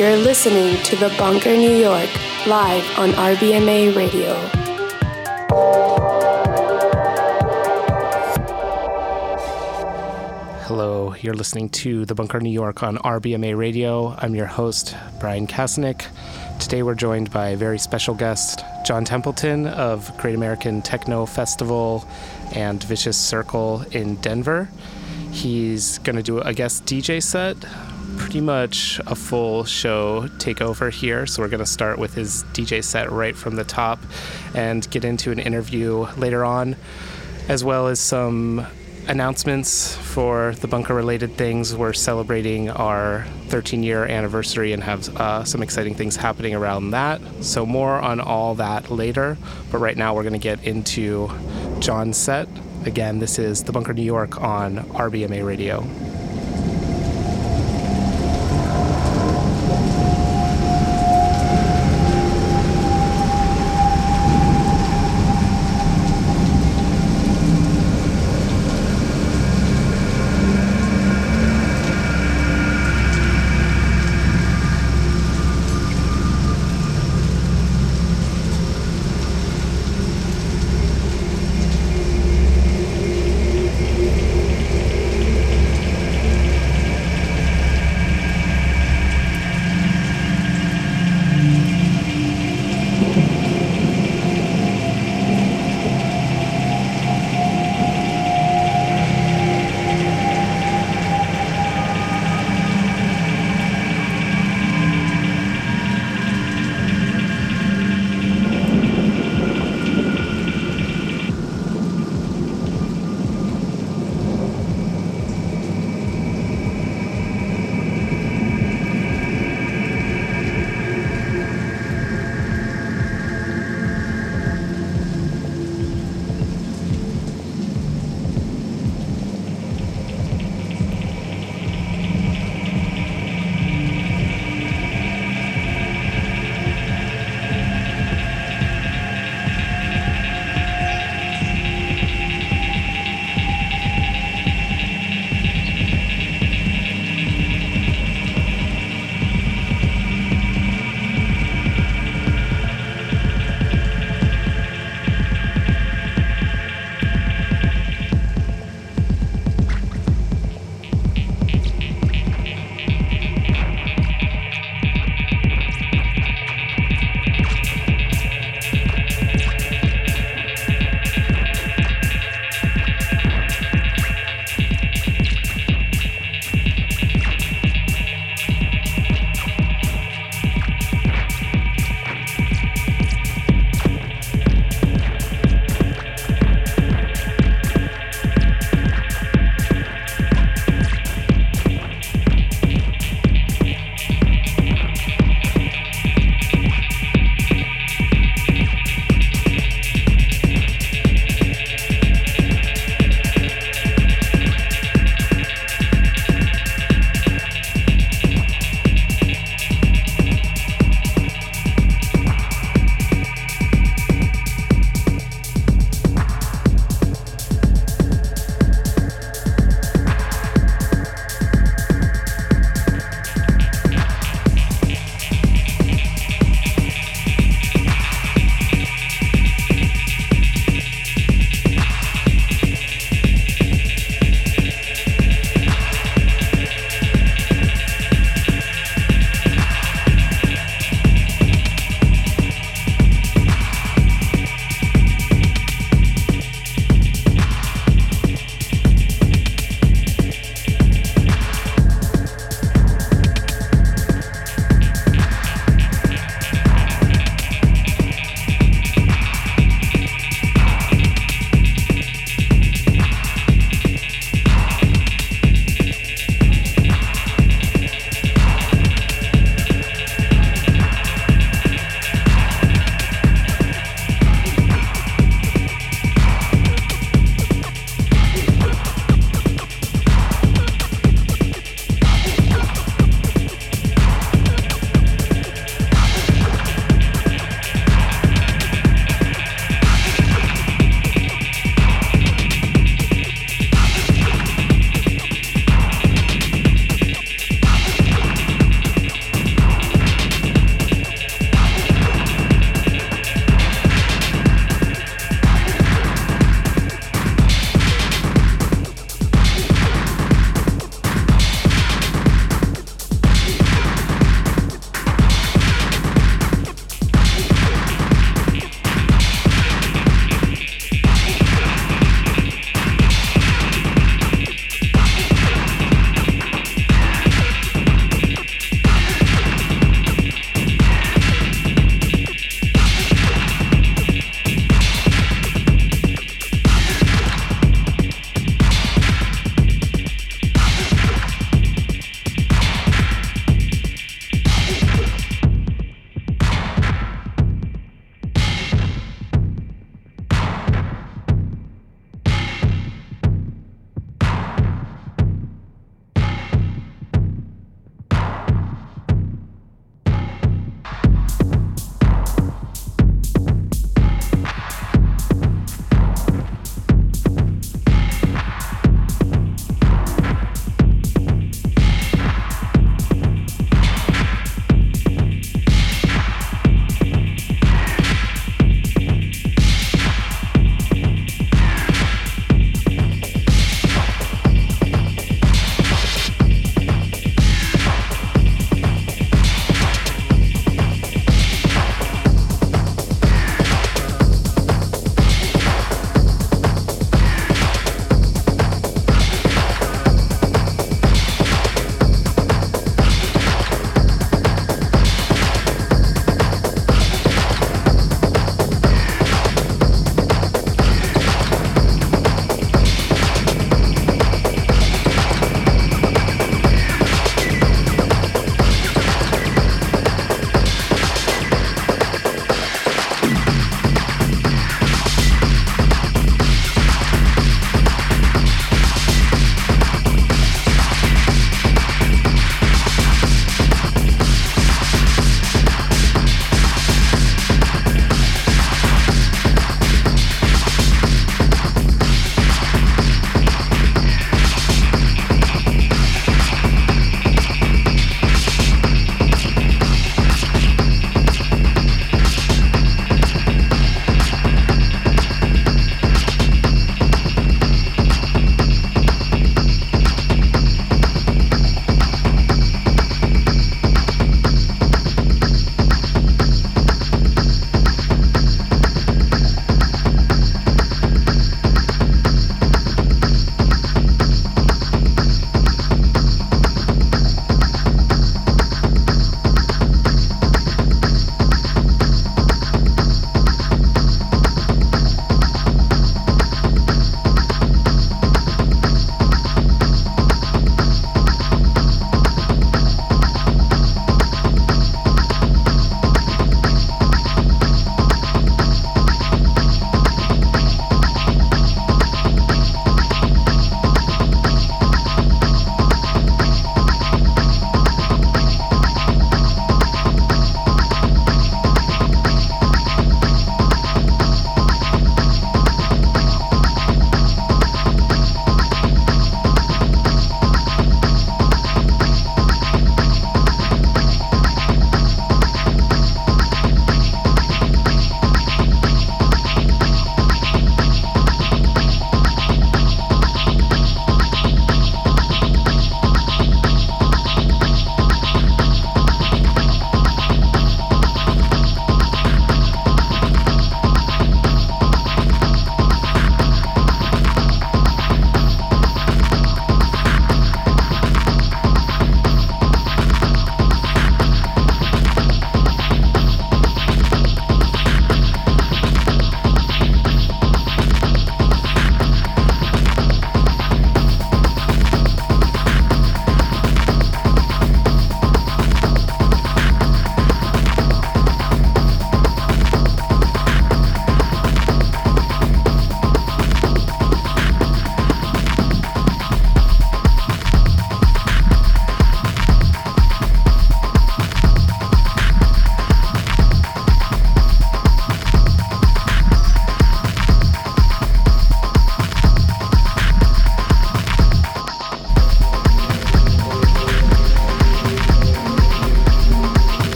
You're listening to The Bunker New York, live on RBMA Radio. Hello, you're listening to The Bunker New York on RBMA Radio. I'm your host, Bryan Kasnic. Today we're joined by a very special guest, John Templeton of Great American Techno Festival and Vicious Circle in Denver. He's going to do a guest DJ set pretty much a full show takeover here. So we're going to start with his DJ set right from the top and get into an interview later on, as well as some announcements for the bunker related things. We're celebrating our 13 year anniversary and have uh, some exciting things happening around that. So, more on all that later. But right now, we're going to get into John's set. Again, this is The Bunker New York on RBMA Radio.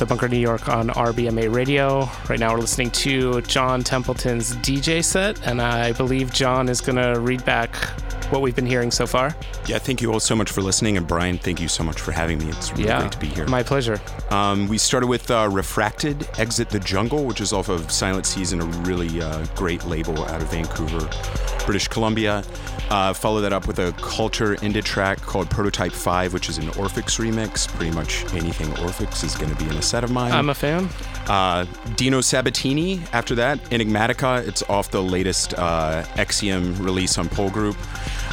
The Bunker New York on RBMA Radio. Right now, we're listening to John Templeton's DJ set, and I believe John is going to read back what we've been hearing so far? Yeah, thank you all so much for listening. And Bryan, thank you so much for having me. It's really yeah, great to be here. My pleasure. Um, we started with uh, Refracted, Exit the Jungle, which is off of Silent Season, a really uh, great label out of Vancouver, British Columbia. Uh, follow that up with a Culture indie track called Prototype 5, which is an Orphx remix. Pretty much anything Orphx is going to be in a set of mine. I'm a fan. Uh, Dino Sabatini, after that, Enigmatica. It's off the latest uh, Exium release on Pole Group.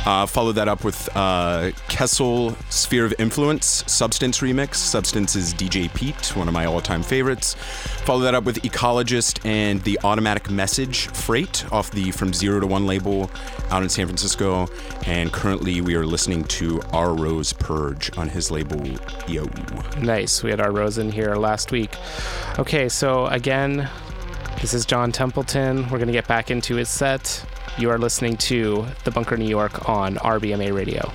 Uh, follow that up with uh, Kessel Sphere of Influence Substance remix. Substance is DJ Pete, one of my all time favorites. Follow that up with Ecologist and the Automatic Message Freight off the From Zero to One label out in San Francisco. And currently we are listening to Rrose Purge on his label Eaux. Nice. We had Rrose in here last week. Okay, so again, this is John Templeton. We're going to get back into his set. You are listening to The Bunker New York on RBMA Radio.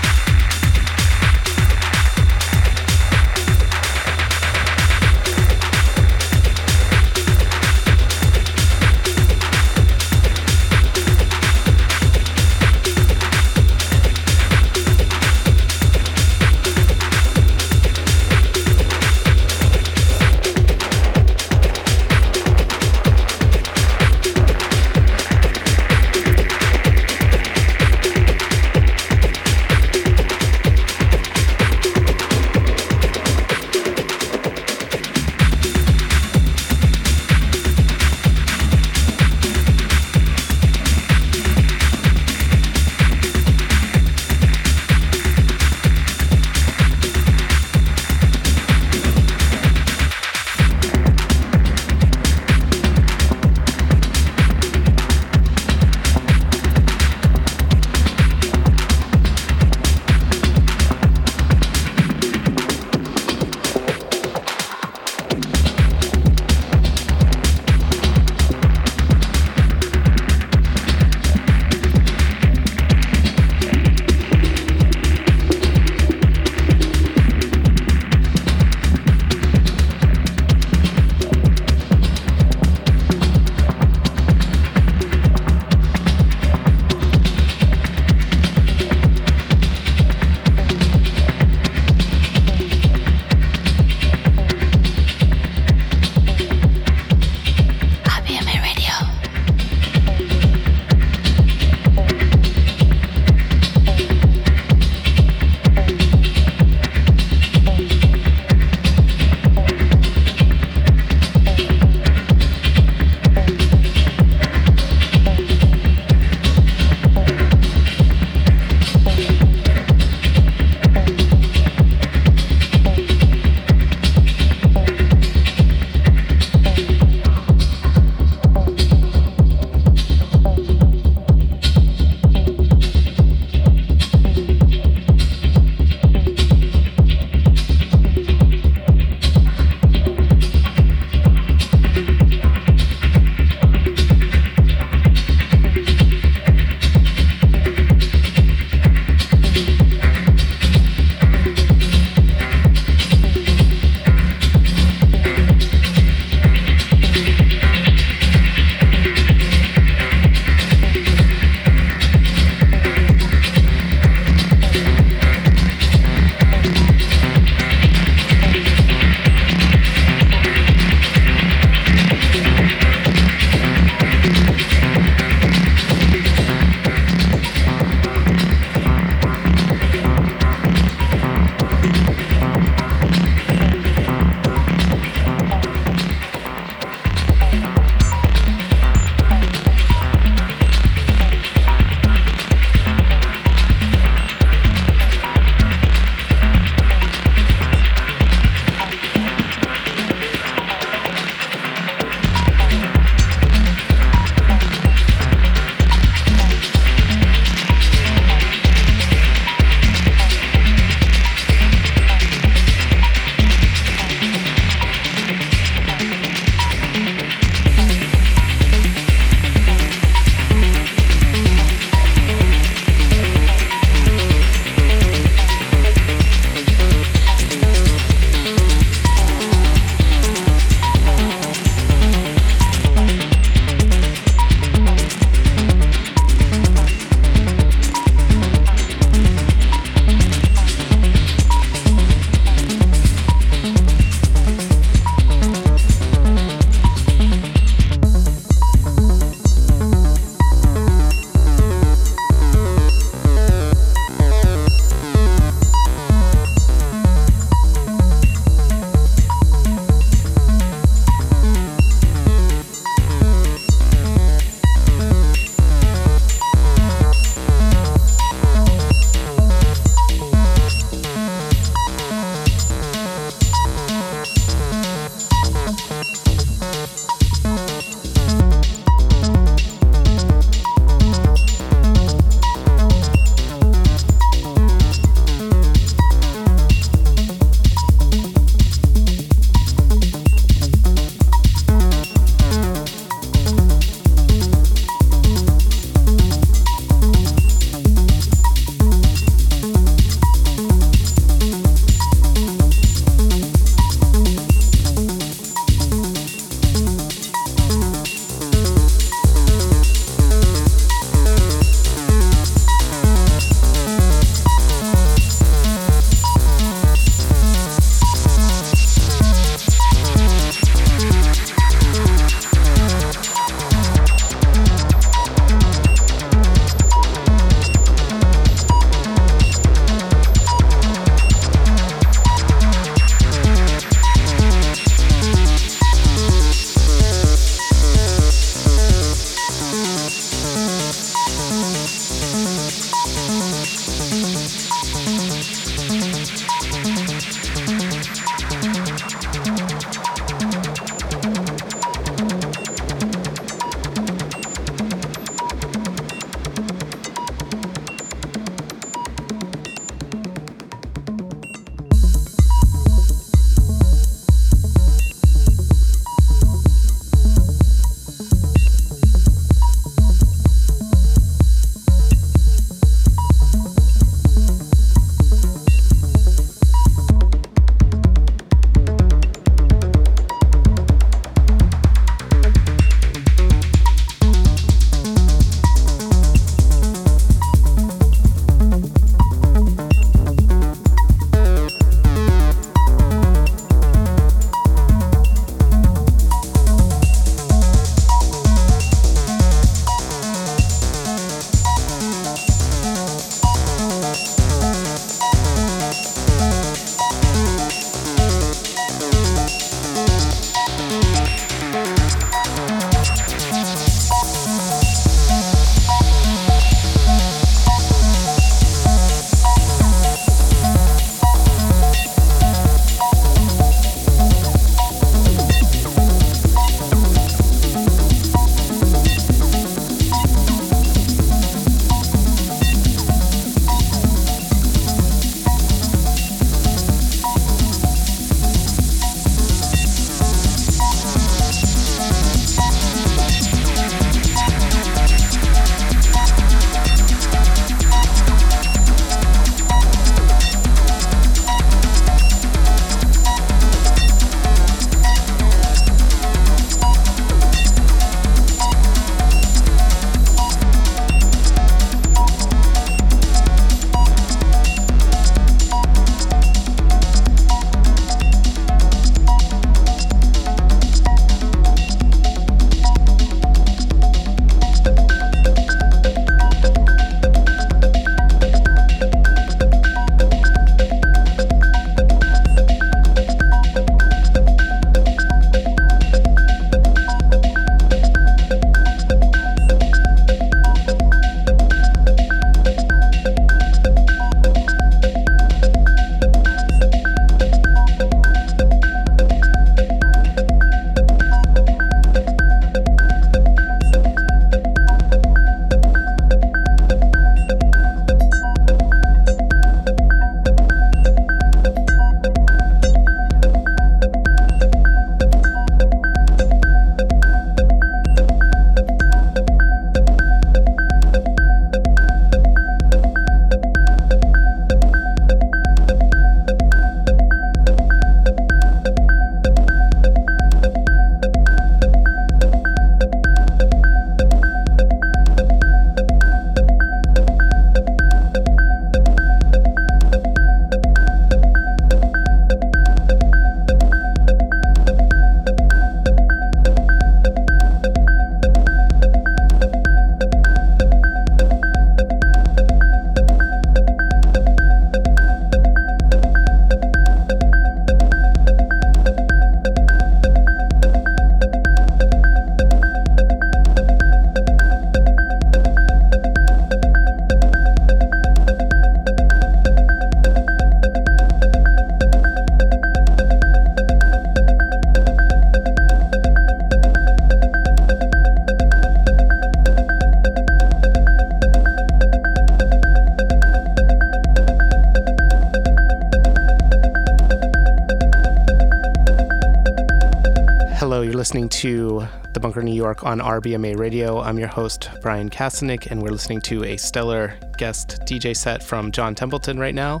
The Bunker New York on RBMA Radio. I'm your host, Bryan Kasnic, and we're listening to a stellar guest DJ set from John Templeton right now.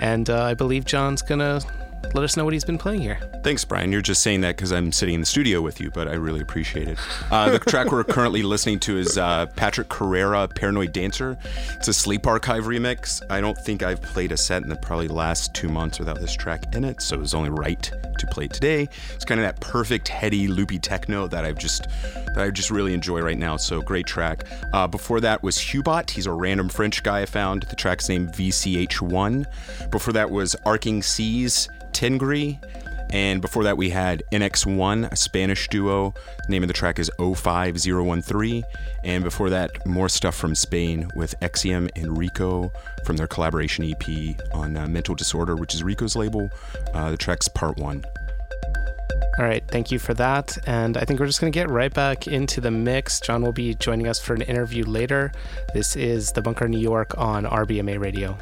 And uh, I believe John's going to let us know what he's been playing here. Thanks, Bryan. You're just saying that because I'm sitting in the studio with you, but I really appreciate it. Uh, the track we're currently listening to is uh, Patrick Carrera, Paranoid Dancer. It's a Sleeparchive remix. I don't think I've played a set in the probably last two months without this track in it, so it was only right to play it today. It's kind of that perfect heady loopy techno that I've just that I just really enjoy right now. So great track. Uh, before that was Hubot. He's a random French guy I found. The track's named VCH1. Before that was Arcing Seas. Tengri. And before that, we had NX1, a Spanish duo. The name of the track is 05013. And before that, more stuff from Spain with Exium and Reeko from their collaboration EP on uh, Mental Disorder, which is Reeko's label. Uh, the track's Part 1. All right, thank you for that. And I think we're just going to get right back into the mix. John will be joining us for an interview later. This is The Bunker New York on RBMA Radio.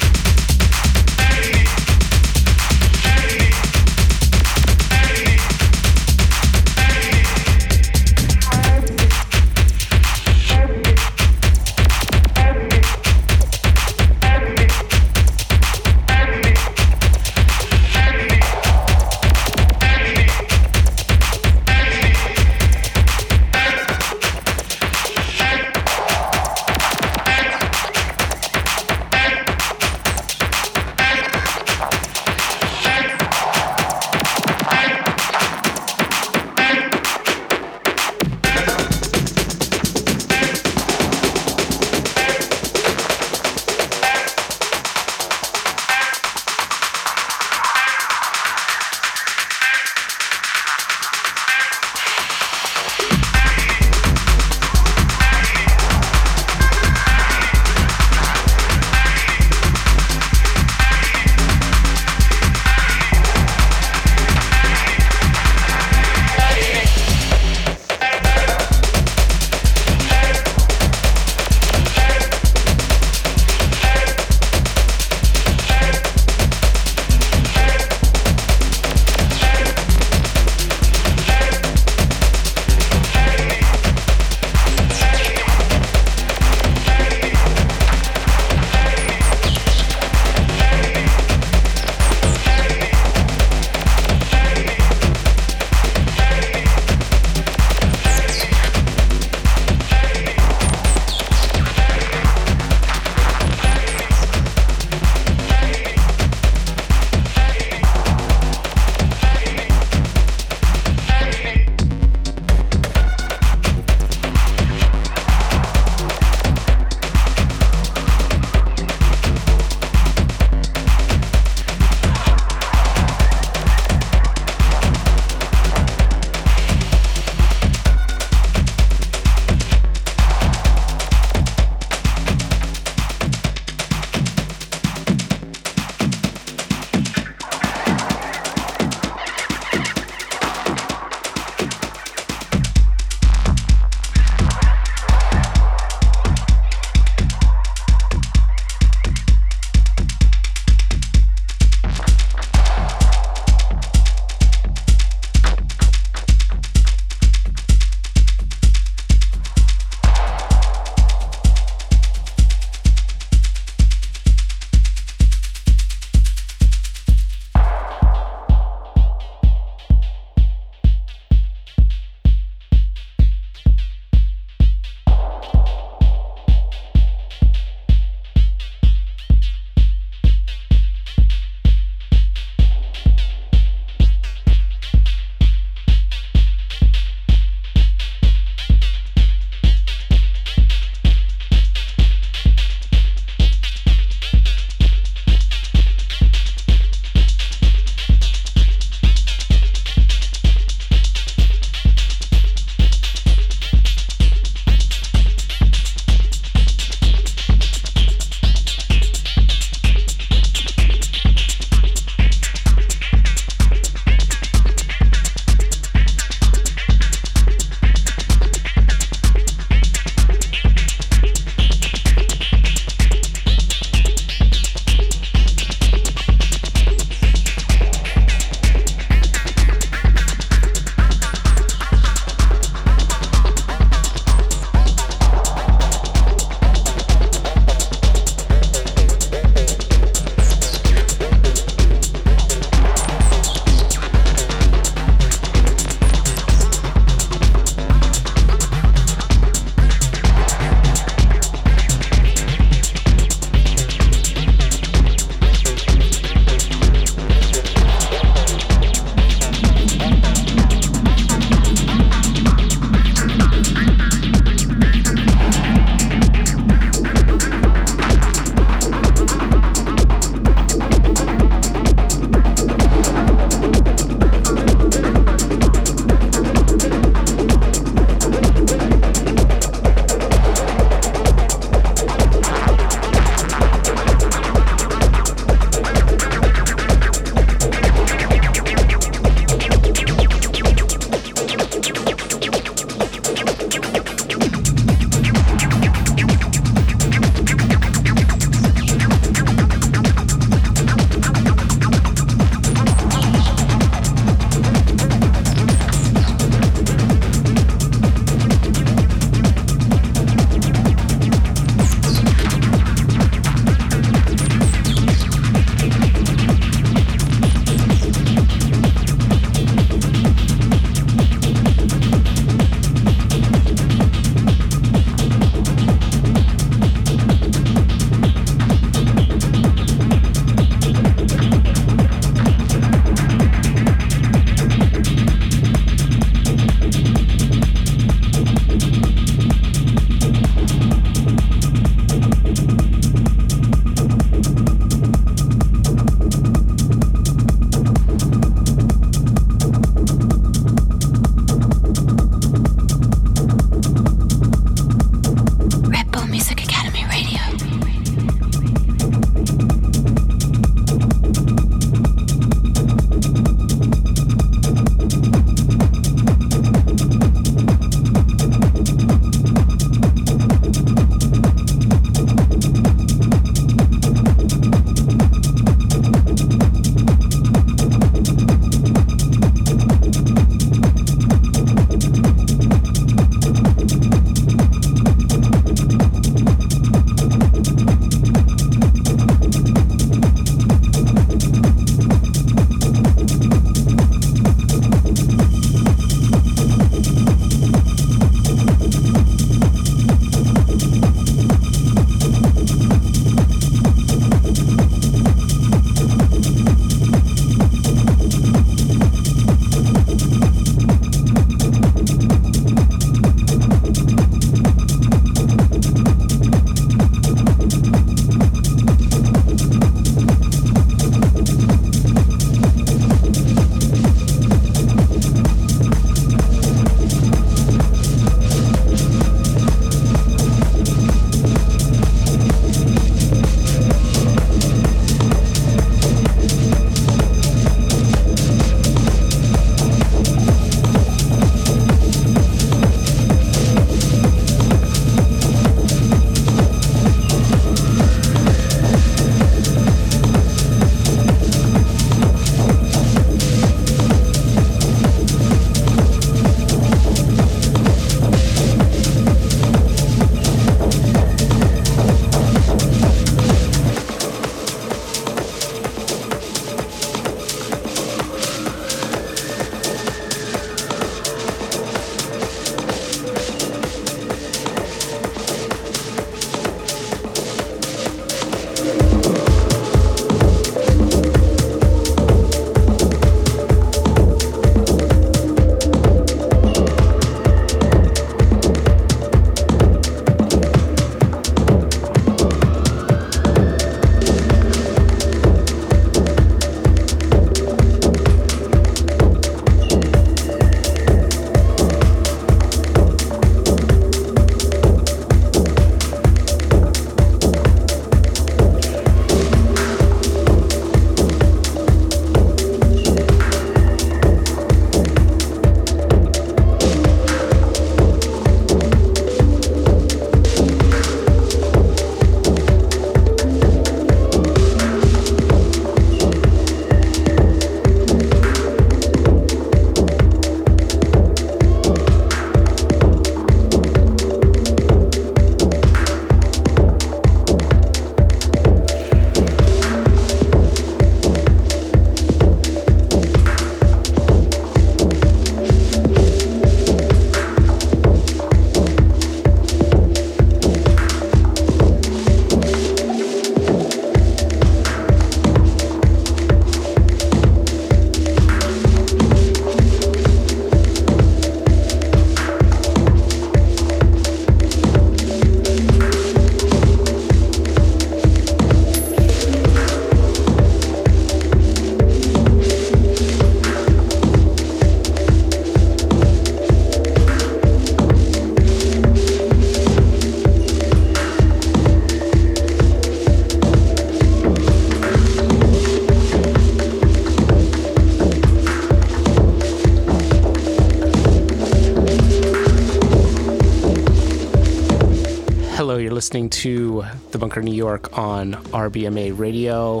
Listening to The Bunker New York on RBMA Radio,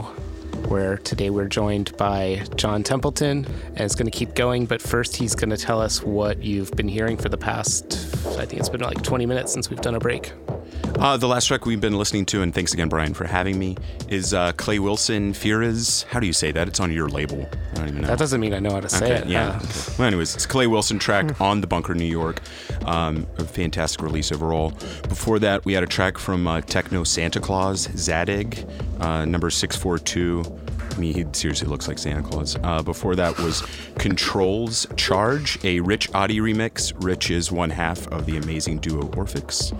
where today we're joined by John Templeton, and it's going to keep going. But first, he's going to tell us what you've been hearing for the past, I think it's been like 20 minutes since we've done a break. Uh, the last track we've been listening to, and thanks again, Bryan, for having me, is uh, Clay Wilson Fears. How do you say that? It's on your label. I don't even know. That doesn't mean I know how to say okay, it. Yeah. Okay. Well, anyways, it's Clay Wilson track on the Bunker New York. Um, a fantastic release overall. Before that, we had a track from uh, Techno Santa Claus, Zadig, uh, number 642. I mean, he seriously looks like Santa Claus. Uh, before that was Controls Charge, a Rich Oddie remix. Rich is one half of the amazing duo Orphx.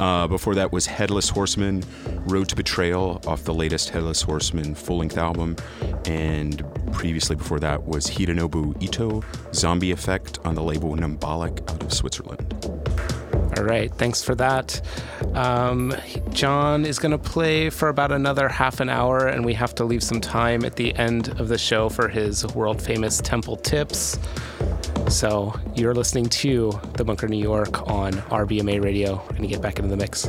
Uh, before that was Headless Horseman, Road to Betrayal off the latest Headless Horseman full length album. And previously before that was Hidenobu Ito, Zombie Effect on the label Numbolic out of Switzerland. All right, thanks for that. Um, John is going to play for about another half an hour, and we have to leave some time at the end of the show for his world famous temple tips. So you're listening to The Bunker New York on RBMA Radio. We're going to get back into the mix.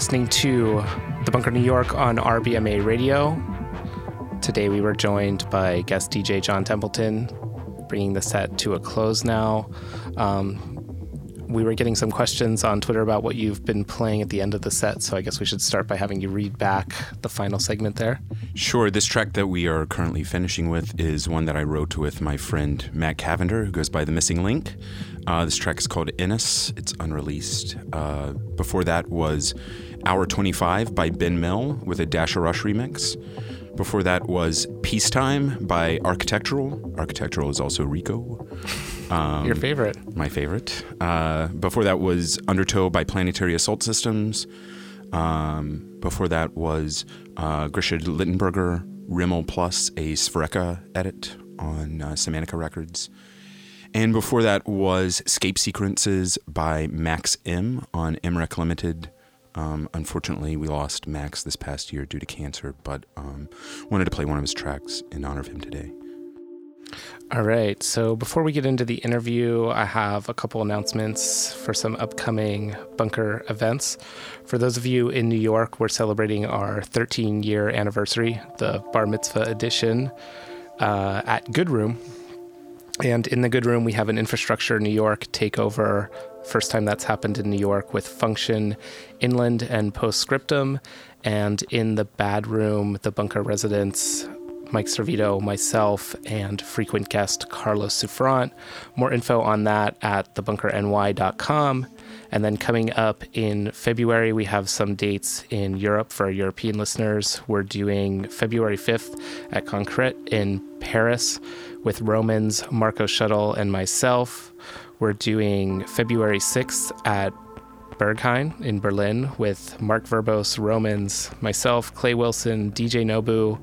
Listening to The Bunker New York on RBMA Radio. Today we were joined by guest DJ John Templeton, bringing the set to a close now. Um, we were getting some questions on Twitter about what you've been playing at the end of the set, so I guess we should start by having you read back the final segment there. Sure. This track that we are currently finishing with is one that I wrote with my friend Matt Cavender, who goes by The Missing Link. Uh, this track is called Innis. It's unreleased. Uh, before that was Hour 25 by Ben Mill with a Dasha Rush remix. Before that was Peacetime by Architectural. Architectural is also Reeko. Um, Your favorite. My favorite. Uh, before that was Undertow by Planetary Assault Systems. Um, before that was uh, Grischa Lichtenberger, Rimmel Plus, a Svreca edit on uh, Semantica Records. And before that was Scape Sequences by Max M on Emrek Limited. Um, unfortunately, we lost Max this past year due to cancer, but um, wanted to play one of his tracks in honor of him today. All right. So before we get into the interview, I have a couple announcements for some upcoming bunker events. For those of you in New York, we're celebrating our 13 year anniversary, the Bar Mitzvah edition, uh, at Good Room. And in the Good Room, we have an infrastructure New York takeover. First time that's happened in New York with Function, Inland, and Postscriptum. And in the Bad Room, the bunker residents Mike Servito, myself, and frequent guest Carlos Souffront. More info on that at thebunkerny.com. And then coming up in February, we have some dates in Europe for our European listeners. We're doing February 5th at Concrete in Paris with Romans, Marco Shuttle, and myself. We're doing February 6th at Berghain in Berlin with Mark Verbos, Romans, myself, Clay Wilson, DJ Nobu.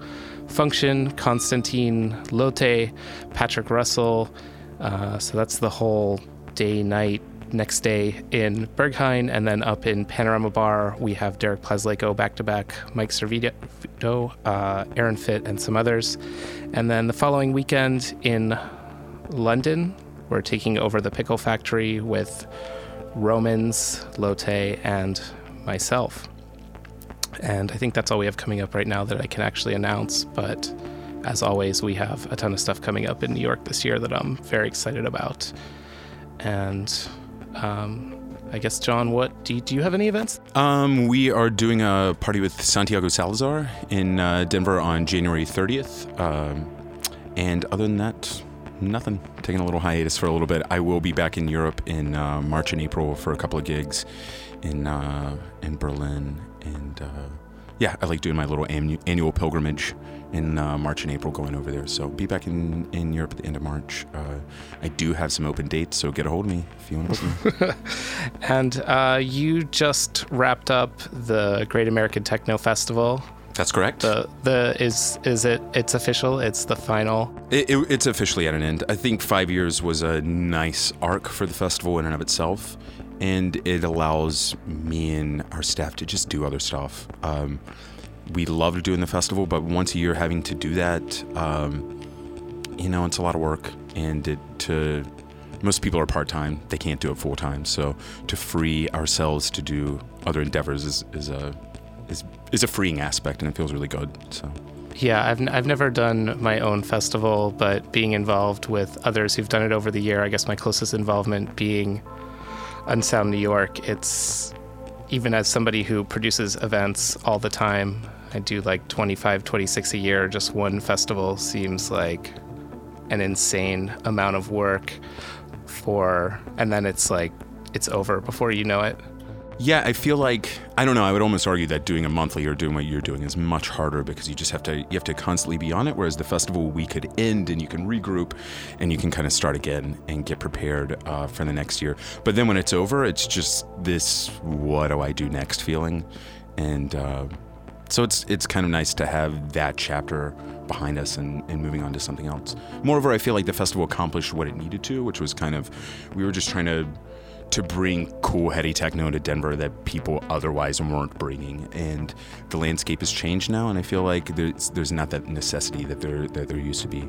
Function, Constantine Lotte, Patrick Russell. Uh, so that's the whole day, night, next day in Berghain. And then up in Panorama Bar, we have Derek Plaslaiko back to back, Mike Servito, uh, Aaron Fitt, and some others. And then the following weekend in London, we're taking over the Pickle Factory with Romans, Lotte, and myself. And I think that's all we have coming up right now that I can actually announce. But as always, we have a ton of stuff coming up in New York this year that I'm very excited about. And um, I guess, John, what do you, do you have any events? Um, we are doing a party with Santiago Salazar in uh, Denver on January 30th. Um, and other than that, nothing. Taking a little hiatus for a little bit. I will be back in Europe in uh, March and April for a couple of gigs in uh, in Berlin and uh, yeah, I like doing my little annual pilgrimage in uh, March and April going over there. So be back in, in Europe at the end of March. Uh, I do have some open dates, so get a hold of me if you want to and uh, you just wrapped up the Great American Techno Festival. That's correct. The the is is it? It's official. It's the final. It, it, it's officially at an end. I think five years was a nice arc for the festival in and of itself and it allows me and our staff to just do other stuff. Um, we loved doing the festival, but once a year having to do that, um, you know, it's a lot of work, and it to most people are part time; they can't do it full time. So to free ourselves to do other endeavors is, is a is is a freeing aspect, and it feels really good. So. Yeah, I've, n- I've never done my own festival, but being involved with others who've done it over the year, I guess my closest involvement being Unsound New York, it's even as somebody who produces events all the time, I do like 25, 26 a year. Just one festival seems like an insane amount of work for, and then it's like, it's over before you know it. Yeah, I feel like I don't know. I would almost argue that doing a monthly or doing what you're doing is much harder because you just have to you have to constantly be on it. Whereas the festival we could end and you can regroup and you can kind of start again and get prepared uh, for the next year. But then when it's over, it's just this what do I do next feeling, and uh, so it's it's kind of nice to have that chapter behind us and, and moving on to something else. Moreover, I feel like the festival accomplished what it needed to, which was kind of we were just trying to to bring cool heady techno to Denver that people otherwise weren't bringing. And the landscape has changed now, and I feel like there's there's not that necessity that there that there used to be.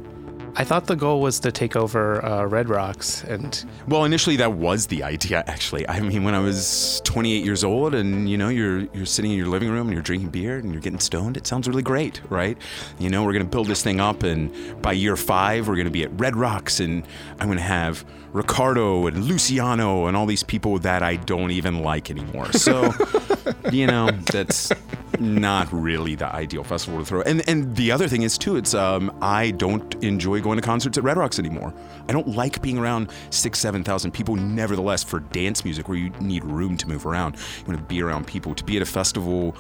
I thought the goal was to take over uh, Red Rocks, and well, initially that was the idea. Actually, I mean, when I was 28 years old, and you know, you're you're sitting in your living room and you're drinking beer and you're getting stoned, it sounds really great, right? You know, we're gonna build this thing up, and by year five, we're gonna be at Red Rocks, and I'm gonna have Ricardo and Luciano and all these people that I don't even like anymore. So, you know, that's not really the ideal festival to throw. And and the other thing is too, it's um, I don't enjoy going to concerts at Red Rocks anymore. I don't like being around six, seven thousand people. Nevertheless, for dance music where you need room to move around, you want to be around people. To be at a festival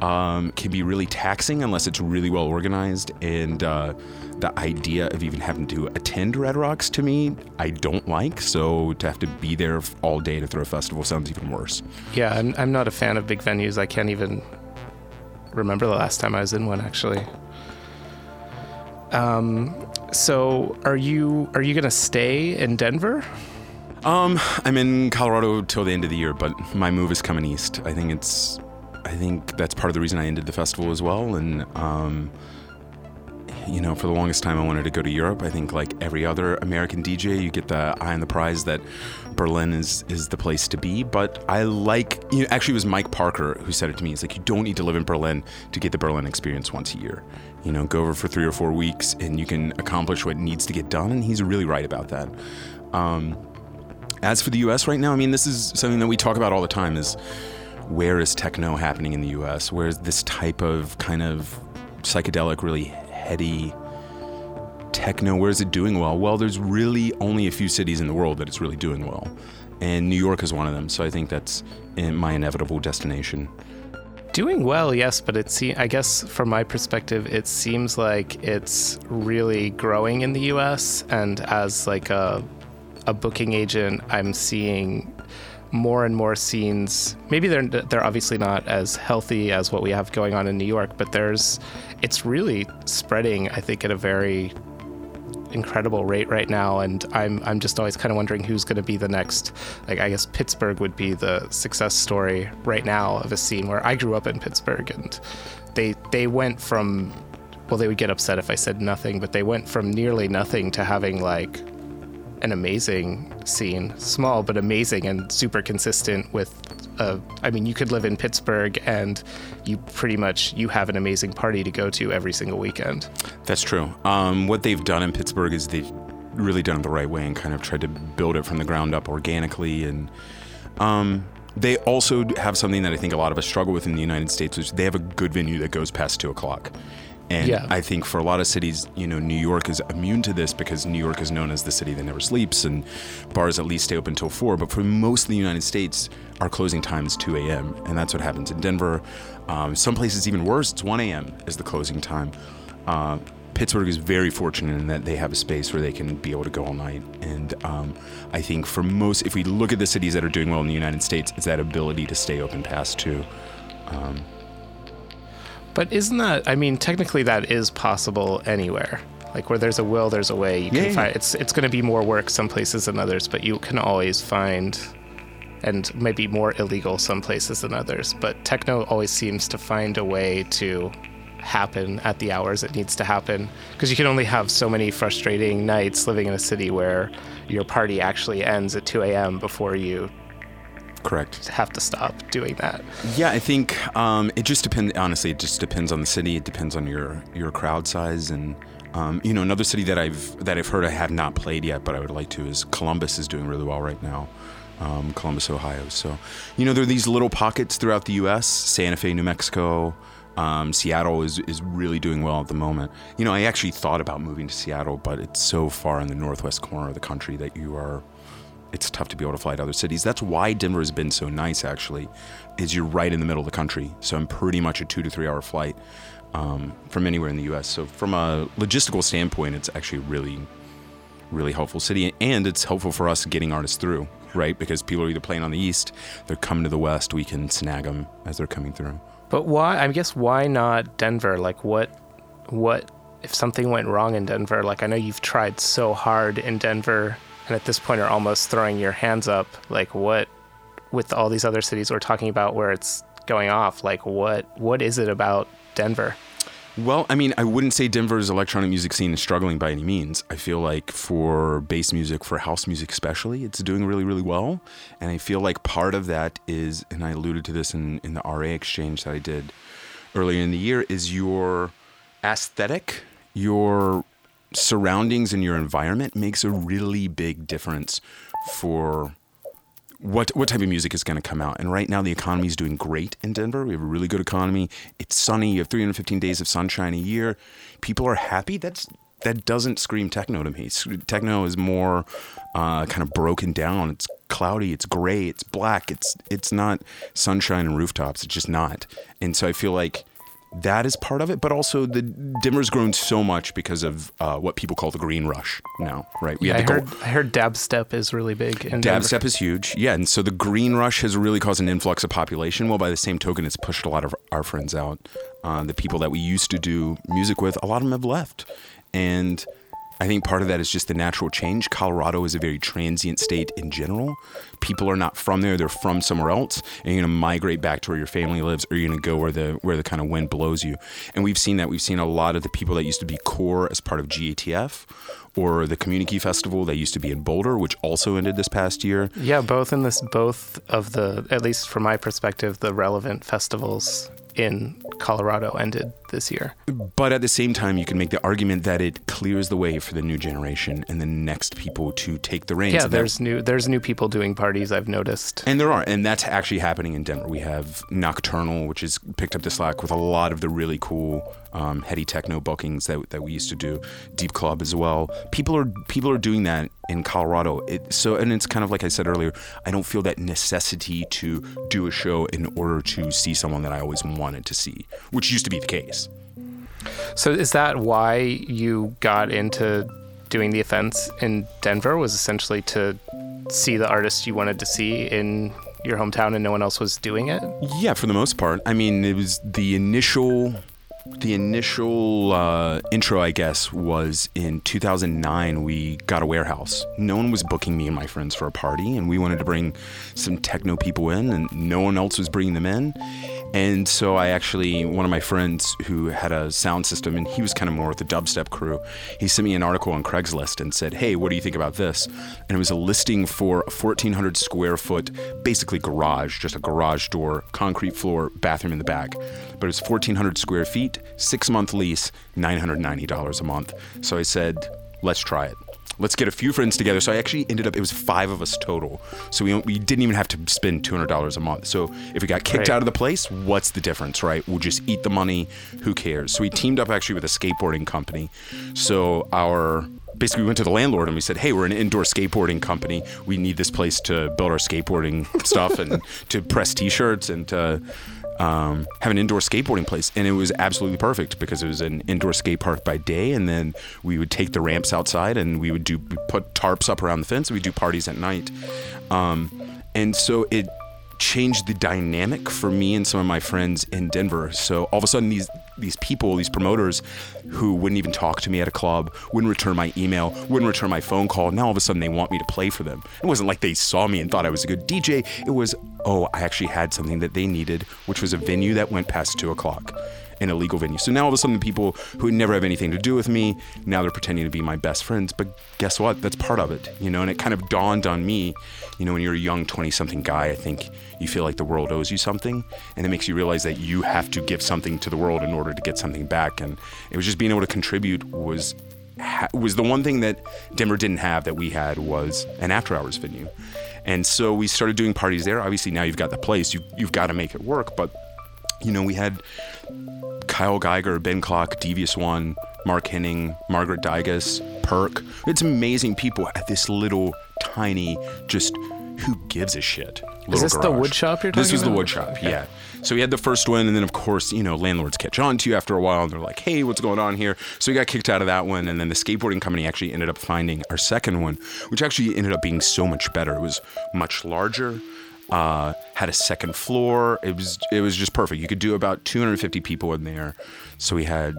um, can be really taxing unless it's really well organized. And uh, the idea of even having to attend Red Rocks to me, I don't like. So to have to be there all day to throw a festival sounds even worse. Yeah, I'm, I'm not a fan of big venues. I can't even remember the last time I was in one actually. Um, so are you are you gonna stay in Denver? Um, I'm in Colorado till the end of the year, but my move is coming east. I think it's, I think that's part of the reason I ended the festival as well. And um, you know, for the longest time, I wanted to go to Europe. I think, like every other American DJ, you get the eye on the prize that Berlin is is the place to be. But I like, you know, actually, it was Mike Parker who said it to me. He's like, you don't need to live in Berlin to get the Berlin experience once a year. You know, go over for three or four weeks, and you can accomplish what needs to get done. And he's really right about that. Um, as for the U.S. right now, I mean, this is something that we talk about all the time. Is where is techno happening in the U.S.? Where is this type of kind of psychedelic, really heady techno. Where is it doing well? Well, there's really only a few cities in the world that it's really doing well, and New York is one of them. So I think that's my inevitable destination. Doing well, yes, but it it's I guess from my perspective, it seems like it's really growing in the U.S. And as like a a booking agent, I'm seeing more and more scenes. Maybe they're they're obviously not as healthy as what we have going on in New York, but there's it's really spreading. I think at a very incredible rate right now, and I'm I'm just always kind of wondering who's going to be the next. Like I guess Pittsburgh would be the success story right now of a scene where I grew up in Pittsburgh, and they they went from well they would get upset if I said nothing, but they went from nearly nothing to having like an amazing scene, small but amazing and super consistent with uh, I mean, you could live in Pittsburgh and you pretty much you have an amazing party to go to every single weekend. That's true. Um, what they've done in Pittsburgh is they've really done it the right way and kind of tried to build it from the ground up organically and um, they also have something that I think a lot of us struggle with in the United States, which they have a good venue that goes past two o'clock. And yeah. I think for a lot of cities, you know, New York is immune to this because New York is known as the city that never sleeps, and bars at least stay open until four. But for most of the United States, our closing time is 2 a.m., and that's what happens in Denver. Um, some places even worse; it's 1 a.m. is the closing time. Uh, Pittsburgh is very fortunate in that they have a space where they can be able to go all night. And um, I think for most, if we look at the cities that are doing well in the United States, it's that ability to stay open past two. Um, but isn't that? I mean, technically, that is possible anywhere. Like where there's a will, there's a way. You can yeah, find it's it's going to be more work some places than others, but you can always find, and maybe more illegal some places than others. But techno always seems to find a way to happen at the hours it needs to happen because you can only have so many frustrating nights living in a city where your party actually ends at 2 a.m. before you correct. have to stop doing that. Yeah i think um, it just depends honestly it just depends on the city. It depends on your your crowd size and um, you know another city that i've that i've heard i have not played yet but i would like to is columbus is doing really well right now um, columbus ohio. So you know there are these little pockets throughout the us santa fe new mexico um, Seattle is, is really doing well at the moment. You know, I actually thought about moving to Seattle, but it's so far in the northwest corner of the country that you are it's tough to be able to fly to other cities. That's why Denver has been so nice, actually, is you're right in the middle of the country. So I'm pretty much a two to three hour flight um, from anywhere in the U.S. So from a logistical standpoint, it's actually really, really helpful city, and it's helpful for us getting artists through, right? Because people are either playing on the east, they're coming to the west. We can snag them as they're coming through. But why? I guess why not Denver? Like what? What if something went wrong in Denver? Like I know you've tried so hard in Denver and at this point are almost throwing your hands up like what with all these other cities we're talking about where it's going off like what what is it about denver Well, I mean, I wouldn't say Denver's electronic music scene is struggling by any means. I feel like for bass music, for house music especially, it's doing really, really well. And I feel like part of that is, and I alluded to this in, in the RA exchange that I did earlier in the year, is your aesthetic, your surroundings and your environment makes a really big difference for what what type of music is going to come out. And right now, the economy is doing great in Denver. We have a really good economy. It's sunny. You have 315 days of sunshine a year. People are happy. That's that doesn't scream techno to me. Techno is more uh, kind of broken down. It's cloudy. It's gray. It's black. It's it's not sunshine and rooftops. It's just not. And so I feel like that is part of it, but also the Denver's grown so much because of uh, what people call the green rush now, right? We yeah, I heard, I heard dabstep is really big. In dabstep Denver. is huge, yeah, and so the green rush has really caused an influx of population. Well, by the same token, it's pushed a lot of our friends out. Uh, the people that we used to do music with, a lot of them have left, and I think part of that is just the natural change. Colorado is a very transient state in general. People are not from there; they're from somewhere else, and you're to migrate back to where your family lives, or you're to go where the where the kind of wind blows you. And we've seen that. We've seen a lot of the people that used to be core as part of GATF, or the Communikey Festival that used to be in Boulder, which also ended this past year. Yeah, both in this, both of the, at least from my perspective, the relevant festivals in Colorado ended this year. But at the same time, you can make the argument that it clears the way for the new generation and the next people to take the reins. Yeah, there's new there's new people doing parties. I've noticed, and there are, and that's actually happening in Denver. We have Nocturnal, which has picked up the slack with a lot of the really cool um, heady techno bookings that, that we used to do. Deep Club as well. People are people are doing that in Colorado. It, so and it's kind of like I said earlier. I don't feel that necessity to do a show in order to see someone that I always wanted to see, which used to be the case. So is that why you got into doing the offense in Denver? Was essentially to see the artists you wanted to see in your hometown and no one else was doing it? Yeah, for the most part. I mean, it was the initial the initial uh, intro, I guess, was in 2009. We got a warehouse. No one was booking me and my friends for a party, and we wanted to bring some techno people in, and no one else was bringing them in. And so I actually, one of my friends who had a sound system, and he was kind of more with the dubstep crew, he sent me an article on Craigslist and said, Hey, what do you think about this? And it was a listing for a 1,400 square foot, basically garage, just a garage door, concrete floor, bathroom in the back. But it was 1,400 square feet, six month lease, $990 a month. So I said, Let's try it let's get a few friends together. So I actually ended up, it was five of us total. So we, we didn't even have to spend $200 a month. So if we got kicked right. out of the place, what's the difference, right? We'll just eat the money. Who cares? So we teamed up actually with a skateboarding company. So our, basically we went to the landlord and we said, "Hey, we're an indoor skateboarding company. We need this place to build our skateboarding stuff and to press T-shirts and to um, have an indoor skateboarding place, and it was absolutely perfect because it was an indoor skate park by day, and then we would take the ramps outside, and we would do put tarps up around the fence. And we'd do parties at night, um, and so it changed the dynamic for me and some of my friends in Denver. So all of a sudden, these these people, these promoters, who wouldn't even talk to me at a club, wouldn't return my email, wouldn't return my phone call. Now all of a sudden, they want me to play for them. It wasn't like they saw me and thought I was a good DJ. It was, oh, I actually had something that they needed, which was a venue that went past two o'clock in a legal venue. So now all of a sudden, the people who never have anything to do with me, now they're pretending to be my best friends. But guess what? That's part of it, you know. And it kind of dawned on me, you know, when you're a young 20-something guy, I think you feel like the world owes you something, and it makes you realize that you have to give something to the world in order to get something back. And it was just being able to contribute was was the one thing that Denver didn't have that we had was an after hours venue. And so we started doing parties there. Obviously, now you've got the place, you, you've got to make it work. But, you know, we had Kyle Geiger, Ben Klock, Devious One, Mark Henning, Margaret Dygas, Perc. It's amazing people at this little tiny, just who gives a shit? Is this garage. the wood shop you're talking about? This was about? the wood shop, okay. yeah. So we had the first one, and then of course, you know, landlords catch on to you after a while, and they're like, "Hey, what's going on here?" So we got kicked out of that one, and then the skateboarding company actually ended up finding our second one, which actually ended up being so much better. It was much larger uh, had a second floor. It was it was just perfect. You could do about 250 people in there. So we had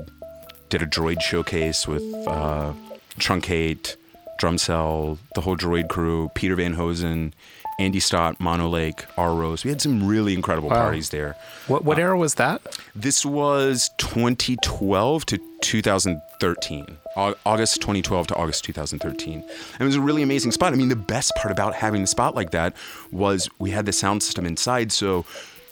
did a droid showcase with uh, Truncate, Drumcell, the whole droid crew, Peter Van Hoesen, Andy Stott, Monolake, R Rose. We had some really incredible Wow. parties there. What what uh, era was that? This was 2012 to 2013. August 2012 to August 2013. And it was a really amazing spot. I mean, the best part about having the spot like that was we had the sound system inside. So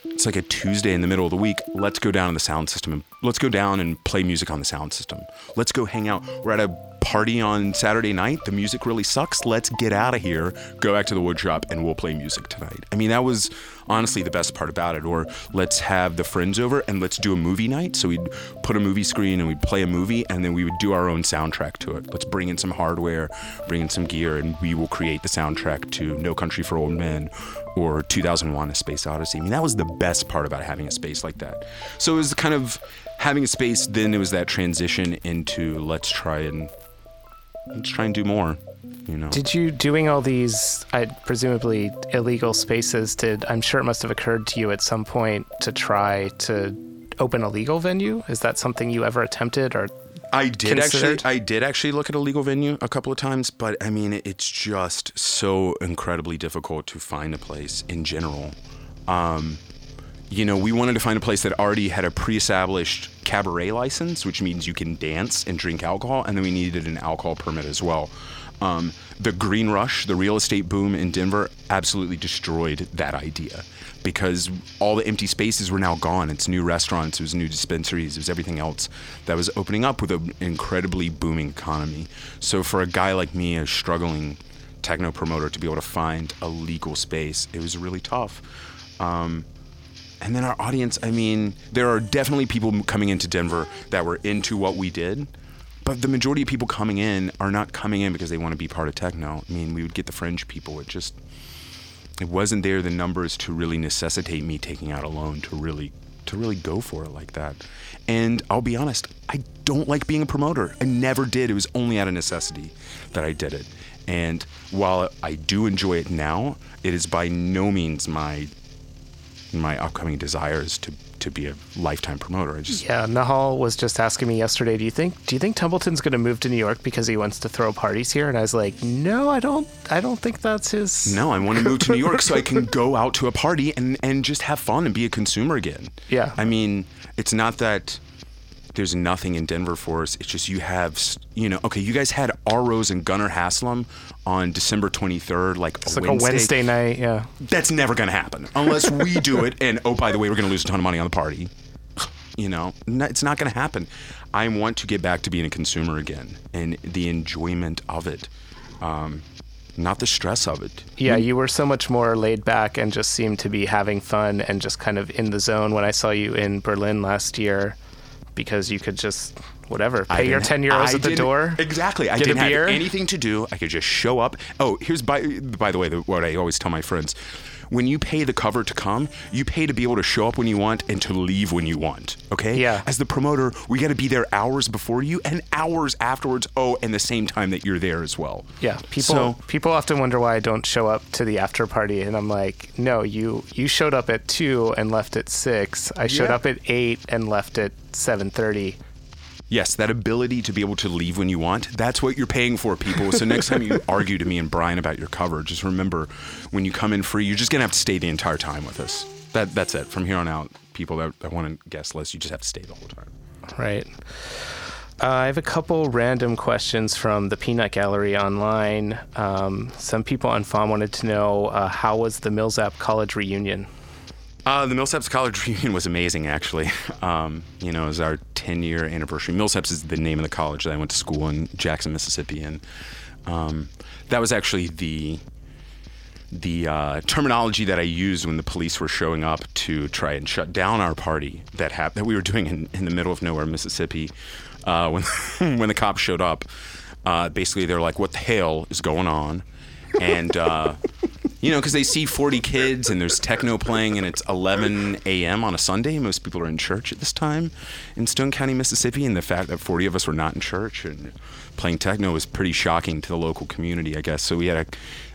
it's like a Tuesday in the middle of the week. Let's go down to the sound system and let's go down and play music on the sound system. Let's go hang out. We're at a party on Saturday night. The music really sucks. Let's get out of here, go back to the wood shop, and we'll play music tonight. I mean, that was honestly the best part about it. Or let's have the friends over and let's do a movie night. So we'd put a movie screen and we'd play a movie, and then we would do our own soundtrack to it. Let's bring in some hardware, bring in some gear, and we will create the soundtrack to No Country for Old Men or 2001 A Space Odyssey. I mean, that was the best part about having a space like that. So it was kind of having a space, then it was that transition into let's try and let's try and do more, you know. Did you doing all these, I presumably illegal spaces? Did I'm sure it must have occurred to you at some point to try to open a legal venue? Is that something you ever attempted, or I did actually. I did actually look at a legal venue a couple of times, but I mean, it's just so incredibly difficult to find a place in general. Um, you know, we wanted to find a place that already had a pre-established cabaret license, which means you can dance and drink alcohol, and then we needed an alcohol permit as well. Um, the green rush, the real estate boom in Denver, absolutely destroyed that idea because all the empty spaces were now gone. It's new restaurants, it was new dispensaries, it was everything else that was opening up with an incredibly booming economy. So for a guy like me, a struggling techno promoter, to be able to find a legal space, it was really tough. Um, and then our audience, I mean, there are definitely people coming into Denver that were into what we did, but the majority of people coming in are not coming in because they want to be part of techno. I mean, we would get the fringe people. It just, it wasn't there the numbers to really necessitate me taking out a loan to really, to really go for it like that. And I'll be honest, I don't like being a promoter. I never did. It was only out of necessity that I did it. And while I do enjoy it now, it is by no means my my upcoming desires to to be a lifetime promoter. I just yeah? Nahal was just asking me yesterday. Do you think Do you think Templeton's going to move to New York because he wants to throw parties here? And I was like, No, I don't. I don't think that's his. no, I want to move to New York so I can go out to a party and and just have fun and be a consumer again. Yeah. I mean, it's not that there's nothing in Denver for us. It's just you have, you know, okay, you guys had Rrose and Gunnar Haslam on December 23rd, like It's a like Wednesday. a Wednesday night. Yeah. That's never going to happen unless we do it. And oh, by the way, we're going to lose a ton of money on the party. You know, it's not going to happen. I want to get back to being a consumer again and the enjoyment of it, um, not the stress of it. Yeah, you were so much more laid back and just seemed to be having fun and just kind of in the zone when I saw you in Berlin last year because you could just whatever pay your 10 euros I at the door. Exactly. I get a didn't beer. have anything to do. I could just show up. Oh, here's by by the way, the, what I always tell my friends: when you pay the cover to come, you pay to be able to show up when you want and to leave when you want. Okay. Yeah. As the promoter, we got to be there hours before you and hours afterwards. Oh, and the same time that you're there as well. Yeah, people So- people often wonder why I don't show up to the after party, and I'm like, no, you you showed up at two and left at six. I showed Yeah. up at eight and left at seven thirty. Yes, that ability to be able to leave when you want, that's what you're paying for, people. So next time you argue to me and Bryan about your cover, just remember when you come in free, you're just going to have to stay the entire time with us. That, that's it. From here on out, people that, that want to guest list, you just have to stay the whole time. Right. Uh, I have a couple random questions from the Peanut Gallery online. Um, some people on FOM wanted to know uh, how was the Millsap College reunion? Uh, the Millsaps College reunion was amazing, actually. Um, you know, it was our 10 year anniversary. Millsaps is the name of the college that I went to school in Jackson, Mississippi. And um, that was actually the the uh, terminology that I used when the police were showing up to try and shut down our party that hap- that we were doing in, in the middle of nowhere, Mississippi. Uh, when when the cops showed up, uh, basically they're like, "What the hell is going on?" And uh, you know, because they see 40 kids and there's techno playing and it's 11 a.m. on a Sunday. Most people are in church at this time in Stone County, Mississippi, and the fact that 40 of us were not in church and playing techno was pretty shocking to the local community, I guess. So we had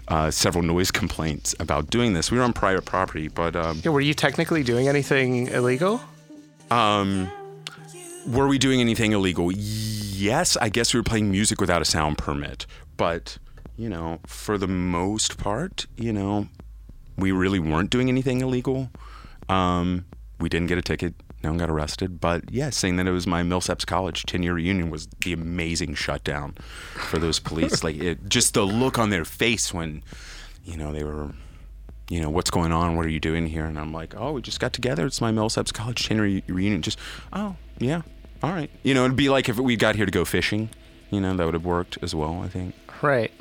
a, uh, several noise complaints about doing this. We were on private property, but um, Yeah, were you technically doing anything illegal? um, were we doing anything illegal? Yes, I guess we were playing music without a sound permit. But, you know, for the most part, you know, we really weren't doing anything illegal. Um, we didn't get a ticket. No one got arrested. But yeah, saying that it was my Millsaps College 10 year reunion was the amazing shutdown for those police. like, it, just the look on their face when, you know, they were, you know, what's going on? What are you doing here? And I'm like, oh, we just got together. It's my Millsaps College 10 year reunion. Just, oh, yeah, all right. You know, it'd be like if we got here to go fishing. You know, that would have worked as well, I think. Right.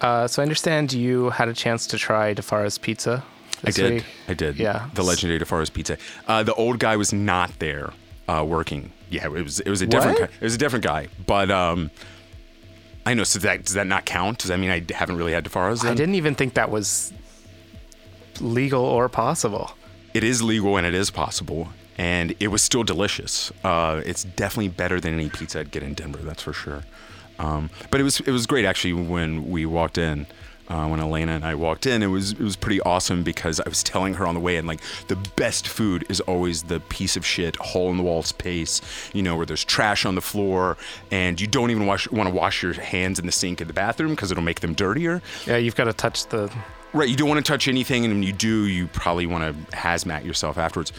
Uh, so I understand you had a chance to try Di Fara's pizza. I did. week. I did. Yeah. The legendary Di Fara's Pizza. Uh, the old guy was not there uh, working. Yeah, it was. It was a different. Guy. It was a different guy. But um, I know. So that does that not count? Does that mean I haven't really had Di Fara's? I didn't even think that was legal or possible. It is legal and it is possible, and it was still delicious. Uh, it's definitely better than any pizza I'd get in Denver. That's for sure. Um, but it was it was great actually when we walked in. Uh, when Elena and I walked in, it was it was pretty awesome because I was telling her on the way and like the best food is always the piece of shit hole in the wall space, you know, where there's trash on the floor and you don't even wash, want to wash your hands in the sink in the bathroom because it'll make them dirtier. Yeah, you've got to touch the. Right, you don't want to touch anything, and when you do, you probably want to hazmat yourself afterwards.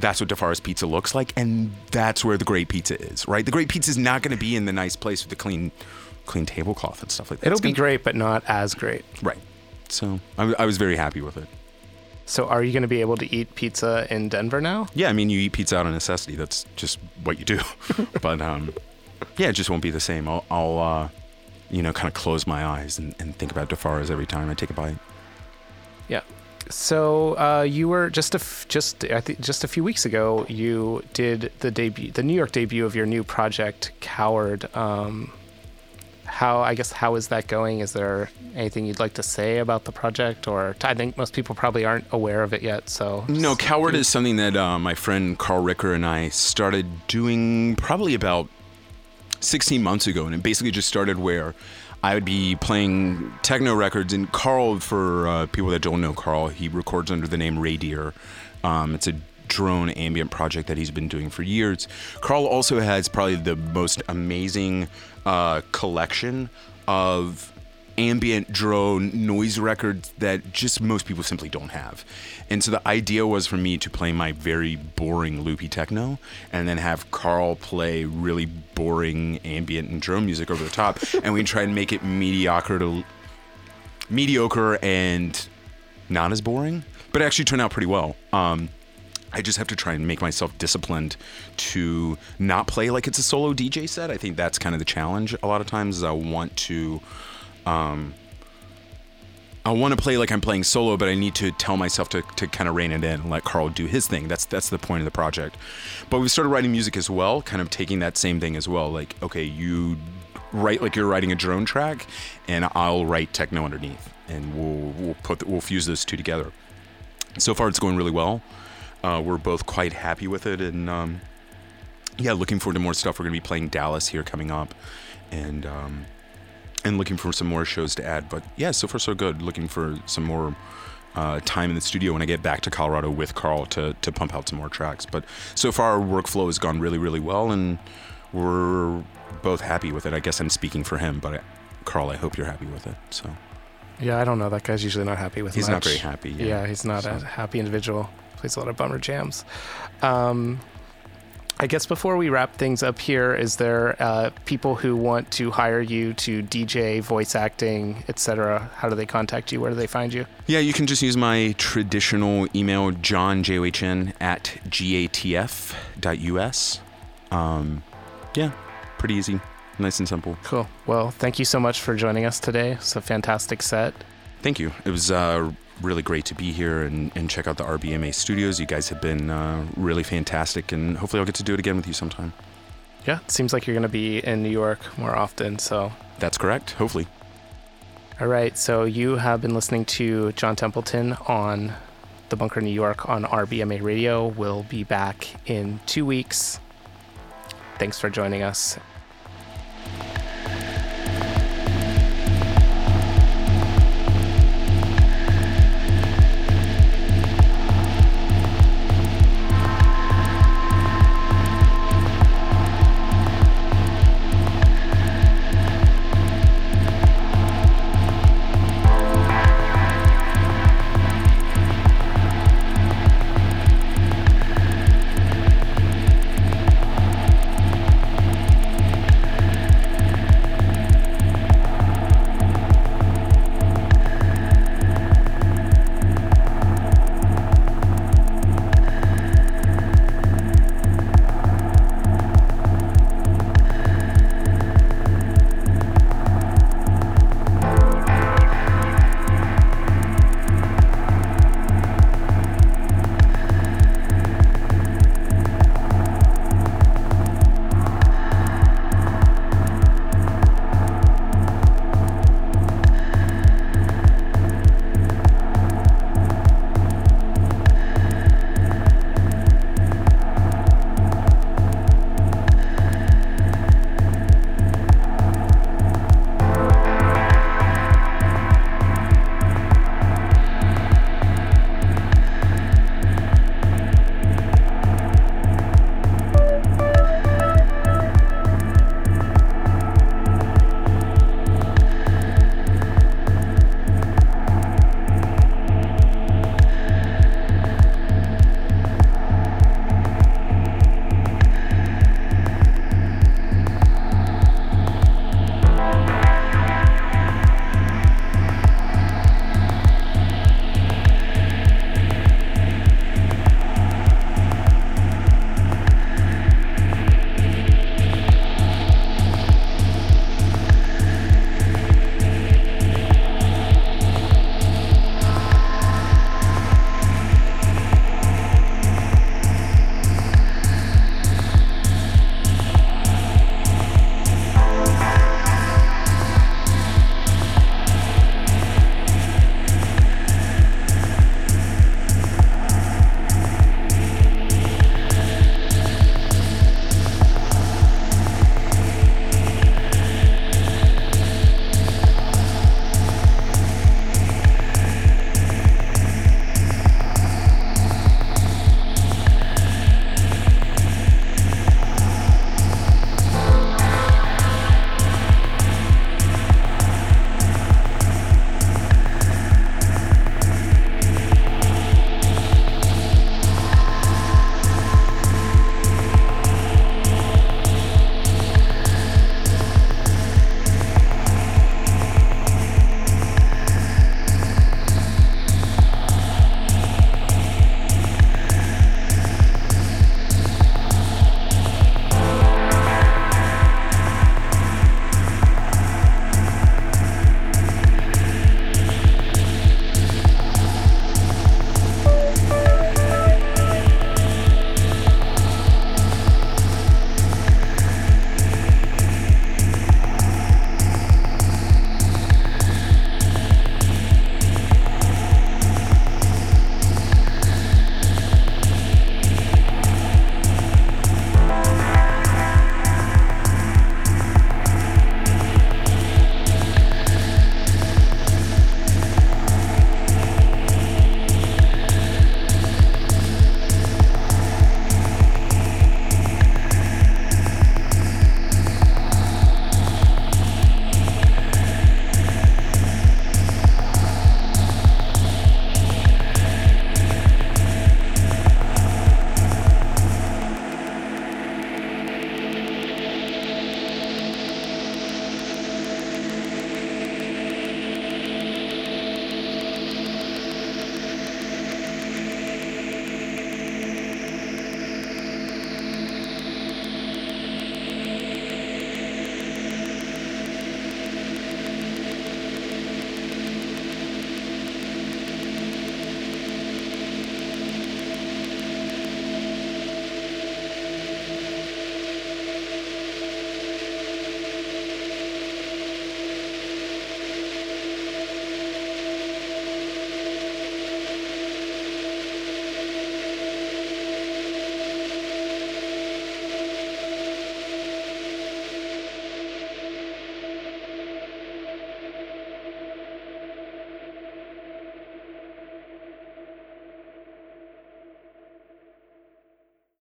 That's what Di Fara's pizza looks like, and that's where the great pizza is. Right, the great pizza is not going to be in the nice place with the clean, clean tablecloth and stuff like that. It'll It's be gonna- great, but not as great. right. So I, I was very happy with it. So, are you going to be able to eat pizza in Denver now? Yeah, I mean, you eat pizza out of necessity. That's just what you do. but um, yeah, it just won't be the same. I'll, I'll uh, you know, kind of close my eyes and, and think about Di Fara's every time I take a bite. Yeah. So uh, you were just a f- just I just a few weeks ago you did the debut the New York debut of your new project Coward. Um, how I guess how is that going? Is there anything you'd like to say about the project? Or I think most people probably aren't aware of it yet. So No, Coward is something that uh, my friend Carl Ricker and I started doing probably about 16 months ago. And it basically just started where I would be playing techno records. And Carl, for uh, people that don't know Carl, he records under the name Radier. Um, it's a drone ambient project that he's been doing for years. Carl also has probably the most amazing uh, collection of ambient drone noise records that just most people simply don't have. And so the idea was for me to play my very boring loopy techno and then have Carl play really boring ambient and drone music over the top and we try and make it mediocre to mediocre and not as boring, but it actually turned out pretty well. Um, I just have to try and make myself disciplined to not play like it's a solo DJ set. I think that's kind of the challenge. A lot of times, is I want to, um, I want to play like I'm playing solo, but I need to tell myself to, to kind of rein it in and let Carl do his thing. That's that's the point of the project. But we've started writing music as well, kind of taking that same thing as well. Like, okay, you write like you're writing a drone track, and I'll write techno underneath, and we'll we'll put the, we'll fuse those two together. So far, it's going really well. Uh, we're both quite happy with it, and um, yeah, looking forward to more stuff. We're gonna be playing Dallas here coming up, and um, and looking for some more shows to add. But yeah, so far so good. Looking for some more uh, time in the studio when I get back to Colorado with Carl to to pump out some more tracks. But so far, our workflow has gone really really well, and we're both happy with it. I guess I'm speaking for him, but Carl, I hope you're happy with it. So yeah, I don't know. That guy's usually not happy with. It. He's not very happy. Yeah, he's not a happy individual. Plays a lot of bummer jams. Um, I guess before we wrap things up here, is there uh, people who want to hire you to DJ, voice acting, etc.? How do they contact you? Where do they find you? Yeah, you can just use my traditional email, john, J-O-H-N, at gatf.us. Um, yeah, pretty easy. Nice and simple. Cool. Well, thank you so much for joining us today. It's a fantastic set. Thank you. It was uh, really great to be here and, and check out the RBMA studios. You guys have been uh, really fantastic, and hopefully I'll get to do it again with you sometime. Yeah, it seems like you're going to be in New York more often. So, That's correct. Hopefully. all right. So, you have been listening to John Templeton on the Bunker New York on RBMA Radio. We'll be back in two weeks. Thanks for joining us.